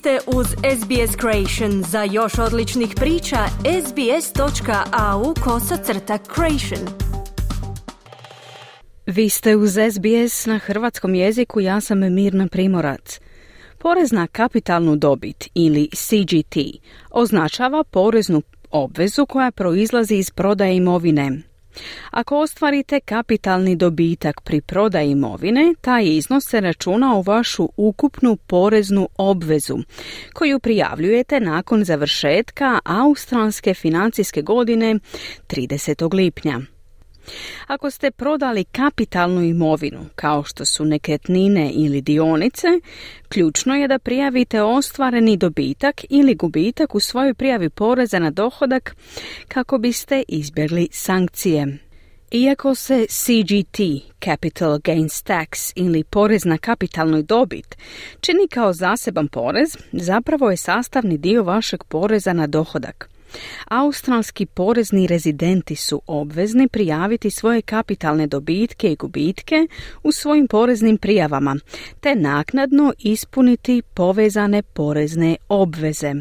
ste uz SBS Creation. Za još odličnih priča, sbs.au kosacrta creation. Vi ste uz SBS na hrvatskom jeziku, ja sam Mirna Primorac. Porez na kapitalnu dobit ili CGT označava poreznu obvezu koja proizlazi iz prodaje imovine. Ako ostvarite kapitalni dobitak pri prodaji imovine, taj iznos se računa u vašu ukupnu poreznu obvezu, koju prijavljujete nakon završetka australske financijske godine 30. lipnja. Ako ste prodali kapitalnu imovinu, kao što su nekretnine ili dionice, ključno je da prijavite ostvareni dobitak ili gubitak u svojoj prijavi poreza na dohodak kako biste izbjegli sankcije. Iako se CGT, Capital Gains Tax ili porez na kapitalnu dobit, čini kao zaseban porez, zapravo je sastavni dio vašeg poreza na dohodak. Australski porezni rezidenti su obvezni prijaviti svoje kapitalne dobitke i gubitke u svojim poreznim prijavama, te naknadno ispuniti povezane porezne obveze.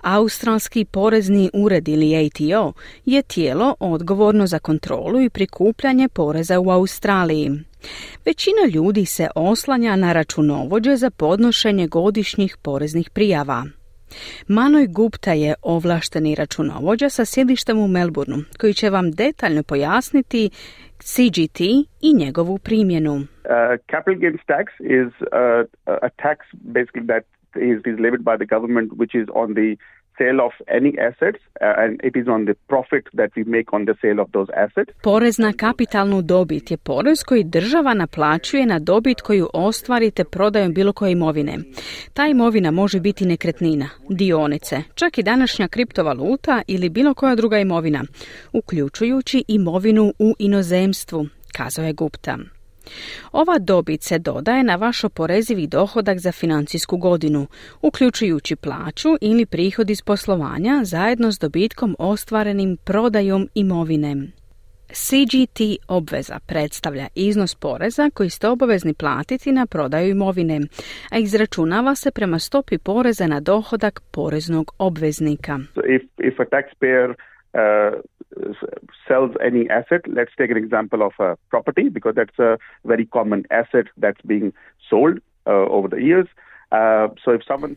Australski porezni ured ili ATO je tijelo odgovorno za kontrolu i prikupljanje poreza u Australiji. Većina ljudi se oslanja na računovođe za podnošenje godišnjih poreznih prijava. Manoj Gupta je ovlašteni računovođa sa sjedištem u Melbourneu, koji će vam detaljno pojasniti CGT i njegovu primjenu. Uh, capital gains tax is uh, a tax basically that is levied by the government which is on the sale of any assets uh, and it is on the profit that we make on the sale of those assets. Porez na kapitalnu dobit je porez koji država naplaćuje na dobit koju ostvarite prodajom bilo koje imovine. Ta imovina može biti nekretnina, dionice, čak i današnja kriptovaluta ili bilo koja druga imovina, uključujući imovinu u inozemstvu, kazao je Gupta. Ova dobit se dodaje na vaš oporezivi dohodak za financijsku godinu, uključujući plaću ili prihod iz poslovanja zajedno s dobitkom ostvarenim prodajom imovine. CGT obveza predstavlja iznos poreza koji ste obavezni platiti na prodaju imovine, a izračunava se prema stopi poreza na dohodak poreznog obveznika. if, if a taxpayer uh, sells any asset, let's take an example of a property because that's a very common asset that's being sold uh, over the years. Uh,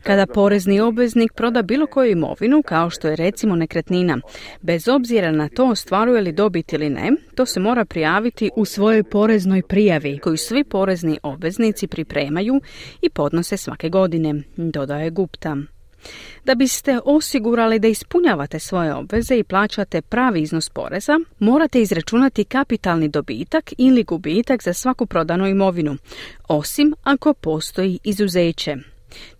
Kada porezni obveznik proda bilo koju imovinu, kao što je recimo nekretnina, bez obzira na to ostvaruje li dobit ili ne, to se mora prijaviti u svojoj poreznoj prijavi, koju svi porezni obveznici pripremaju i podnose svake godine, dodaje Gupta. Da biste osigurali da ispunjavate svoje obveze i plaćate pravi iznos poreza, morate izračunati kapitalni dobitak ili gubitak za svaku prodanu imovinu, osim ako postoji izuzeće.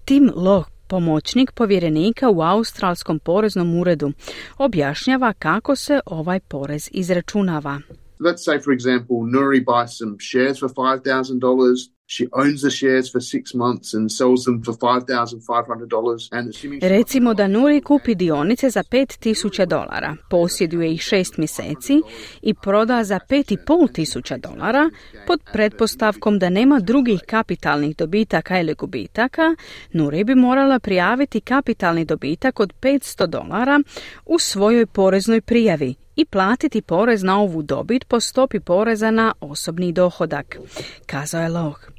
Tim Loh, pomoćnik povjerenika u Australskom poreznom uredu, objašnjava kako se ovaj porez izračunava. Let's say, for example, Nuri buys some shares for $5,000. She owns the shares for six months and sells them for $5,500 and assuming Recimo da Nuri kupi dionice za 5000 dolara, posjeduje ih šest mjeseci i proda za 5500 dolara pod pretpostavkom da nema drugih kapitalnih dobitaka ili gubitaka, Nuri bi morala prijaviti kapitalni dobitak od 500 dolara u svojoj poreznoj prijavi i platiti porez na ovu dobit po stopi poreza na osobni dohodak, kazao je Loh.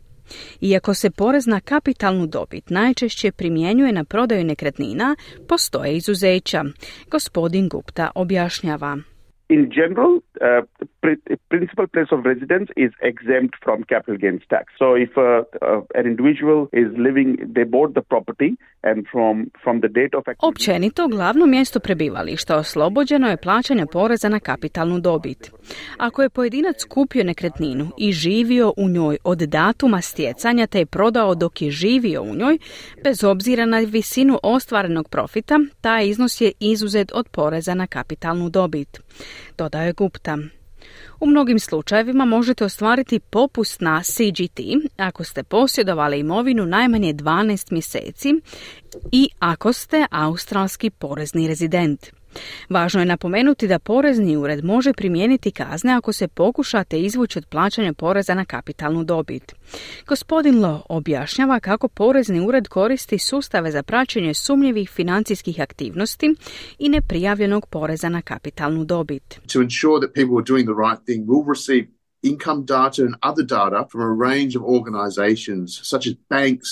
Iako se porez na kapitalnu dobit najčešće primjenjuje na prodaju nekretnina, postoje izuzeća. Gospodin Gupta objašnjava. In general, uh, principal place of residence is exempt from capital gains tax. So if uh, uh, an individual is living, they bought the property and from, from the date of... Općenito, glavno mjesto prebivališta oslobođeno je plaćanja poreza na kapitalnu dobit. Ako je pojedinac kupio nekretninu i živio u njoj od datuma stjecanja te je prodao dok je živio u njoj, bez obzira na visinu ostvarenog profita, taj iznos je izuzet od poreza na kapitalnu dobit. Dodaje Gupta. U mnogim slučajevima možete ostvariti popust na CGT ako ste posjedovali imovinu najmanje 12 mjeseci i ako ste australski porezni rezident. Važno je napomenuti da porezni ured može primijeniti kazne ako se pokušate izvući od plaćanja poreza na kapitalnu dobit. Gospodin Lo objašnjava kako porezni ured koristi sustave za praćenje sumnjivih financijskih aktivnosti i neprijavljenog poreza na kapitalnu dobit. To ensure that people are doing the right thing, we'll receive income data and other data from a range of organizations such as banks,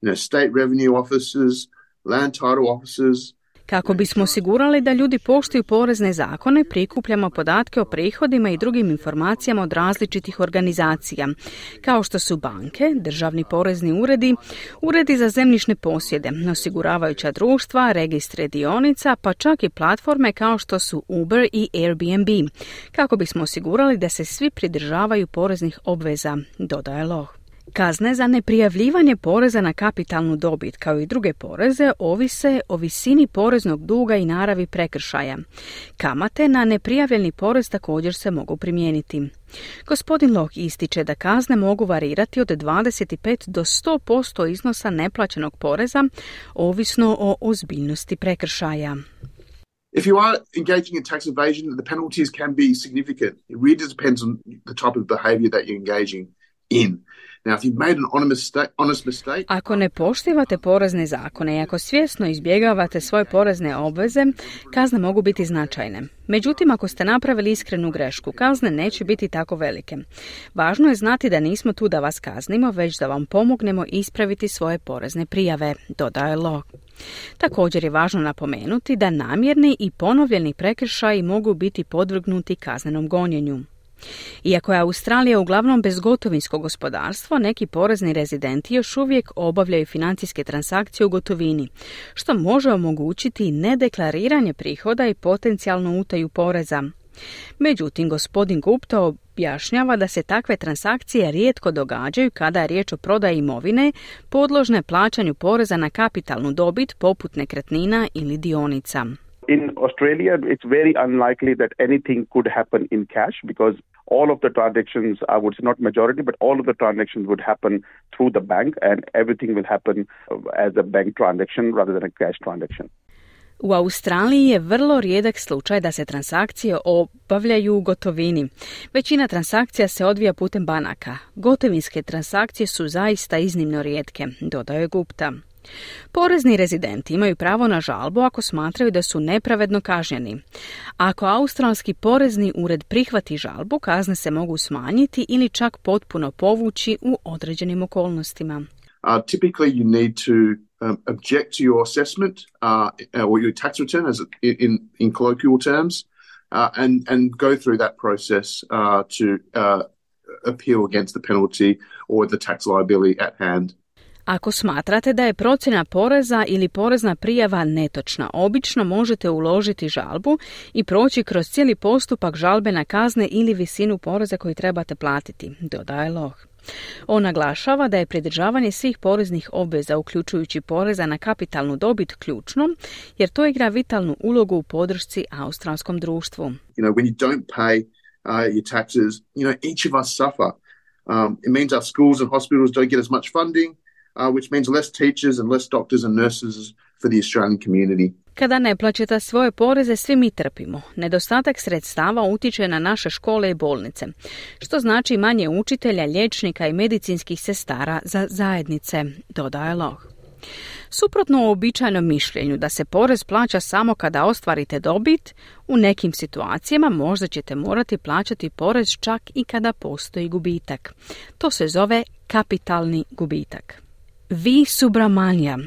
you know, state revenue offices, land title offices, Kako bismo osigurali da ljudi poštuju porezne zakone, prikupljamo podatke o prihodima i drugim informacijama od različitih organizacija, kao što su banke, državni porezni uredi, uredi za zemljišne posjede, osiguravajuća društva, registre dionica, pa čak i platforme kao što su Uber i Airbnb, kako bismo osigurali da se svi pridržavaju poreznih obveza, dodaje Loh. Kazne za neprijavljivanje poreza na kapitalnu dobit kao i druge poreze ovise o visini poreznog duga i naravi prekršaja. Kamate na neprijavljeni porez također se mogu primijeniti. Gospodin Loh ističe da kazne mogu varirati od 25 do 100% iznosa neplaćenog poreza, ovisno o ozbiljnosti prekršaja. If you are engaging in tax evasion, the penalties can be significant. It really depends on the type of behavior that you're engaging in. Ako ne poštivate porezne zakone i ako svjesno izbjegavate svoje porezne obveze, kazne mogu biti značajne. Međutim, ako ste napravili iskrenu grešku, kazne neće biti tako velike. Važno je znati da nismo tu da vas kaznimo, već da vam pomognemo ispraviti svoje porezne prijave, dodaje Lo. Također je važno napomenuti da namjerni i ponovljeni prekršaji mogu biti podvrgnuti kaznenom gonjenju. Iako je Australija uglavnom bezgotovinsko gospodarstvo, neki porezni rezidenti još uvijek obavljaju financijske transakcije u gotovini, što može omogućiti nedeklariranje prihoda i potencijalnu utaju poreza. Međutim, gospodin Gupta objašnjava da se takve transakcije rijetko događaju kada je riječ o prodaji imovine podložne plaćanju poreza na kapitalnu dobit poput nekretnina ili dionica. In Australia, it's very unlikely that anything could happen in cash because all of the transactions, I would say not majority, but all of the transactions would happen through the bank and everything will happen uh, as a bank transaction rather than a cash transaction. U Australiji je vrlo rijedak slučaj da se transakcije obavljaju u gotovini. Većina transakcija se odvija putem banaka. Gotovinske transakcije su zaista iznimno rijetke, dodaje Gupta. Porezni rezidenti imaju pravo na žalbu ako smatraju da su nepravedno kažnjeni. Ako australski porezni ured prihvati žalbu, kazne se mogu smanjiti ili čak potpuno povući u određenim okolnostima. Uh, typically you need to um, object to your assessment uh, or your tax return as in, in colloquial terms uh, and, and go through that process uh, to uh, appeal against the penalty or the tax liability at hand. Ako smatrate da je procjena poreza ili porezna prijava netočna, obično možete uložiti žalbu i proći kroz cijeli postupak žalbe na kazne ili visinu poreza koji trebate platiti, dodaje Loh. On naglašava da je pridržavanje svih poreznih obveza, uključujući poreza na kapitalnu dobit, ključno, jer to igra vitalnu ulogu u podršci australskom društvu. You know, when you don't pay uh, your taxes, you know, each of us suffer. Um, it means our schools and hospitals don't get as much funding. Uh, which means less teachers and less doctors and nurses for the Australian community. Kada ne plaćate svoje poreze, svi mi trpimo. Nedostatak sredstava utječe na naše škole i bolnice, što znači manje učitelja, liječnika i medicinskih sestara za zajednice, dodaje Loh. Suprotno uobičajenom mišljenju da se porez plaća samo kada ostvarite dobit, u nekim situacijama možda ćete morati plaćati porez čak i kada postoji gubitak. To se zove kapitalni gubitak. Vi Subramanja,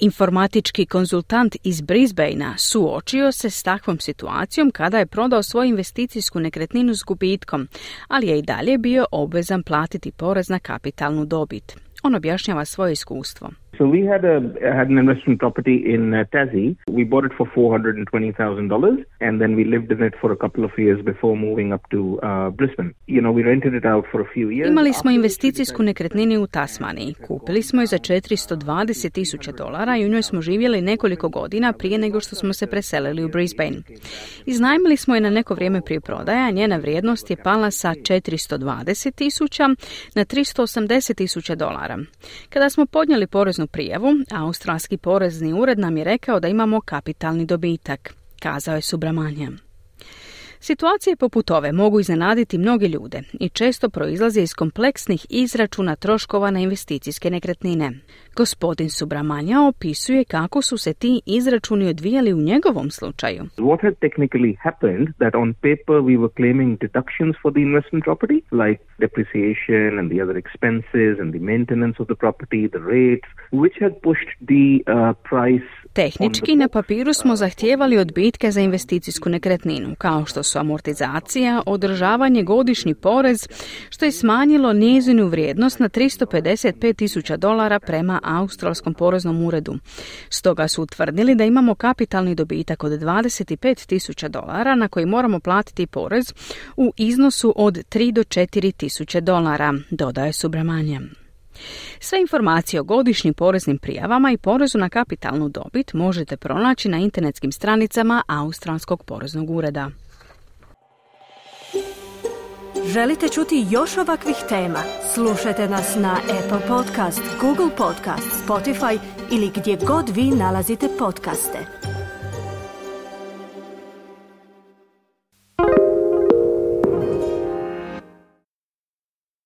informatički konzultant iz Brisbanea, suočio se s takvom situacijom kada je prodao svoju investicijsku nekretninu s gubitkom, ali je i dalje bio obvezan platiti porez na kapitalnu dobit. On objašnjava svoje iskustvo. So we had a had an investment property in uh, Tassie. We bought it for four hundred and twenty thousand dollars, and then we lived in it for a couple of years before moving up to uh, Brisbane. You know, we rented it out for a few years. Imali smo investicijsku nekretninu u Tasmaniji. Kupili smo je za 420 tisuća dolara i u njoj smo živjeli nekoliko godina prije nego što smo se preselili u Brisbane. Iznajmili smo je na neko vrijeme prije prodaja, njena vrijednost je pala sa 420 tisuća na 380 tisuća dolara. Kada smo podnijeli poreznu prijavu, australski porezni ured nam je rekao da imamo kapitalni dobitak. kazao je Subramanja. Situacije poput ove mogu iznenaditi mnoge ljude i često proizlaze iz kompleksnih izračuna troškova na investicijske nekretnine. Gospodin Subramanja opisuje kako su se ti izračuni odvijali u njegovom slučaju. What had technically happened that on paper we were claiming deductions for the investment property like depreciation and the other expenses and the maintenance of the property, the rates, which had pushed the uh, price Tehnički na papiru smo zahtijevali odbitke za investicijsku nekretninu, kao što su amortizacija, održavanje, godišnji porez, što je smanjilo njezinu vrijednost na 355 tisuća dolara prema Australskom poreznom uredu. Stoga su utvrdili da imamo kapitalni dobitak od 25 tisuća dolara na koji moramo platiti porez u iznosu od 3 do 4 tisuće dolara, dodaje Subramanja. Sve informacije o godišnjim poreznim prijavama i porezu na kapitalnu dobit možete pronaći na internetskim stranicama Australskog poreznog ureda. Želite čuti još ovakvih tema? Slušajte nas na Apple Podcast, Google Podcast, Spotify ili gdje god vi nalazite podcaste.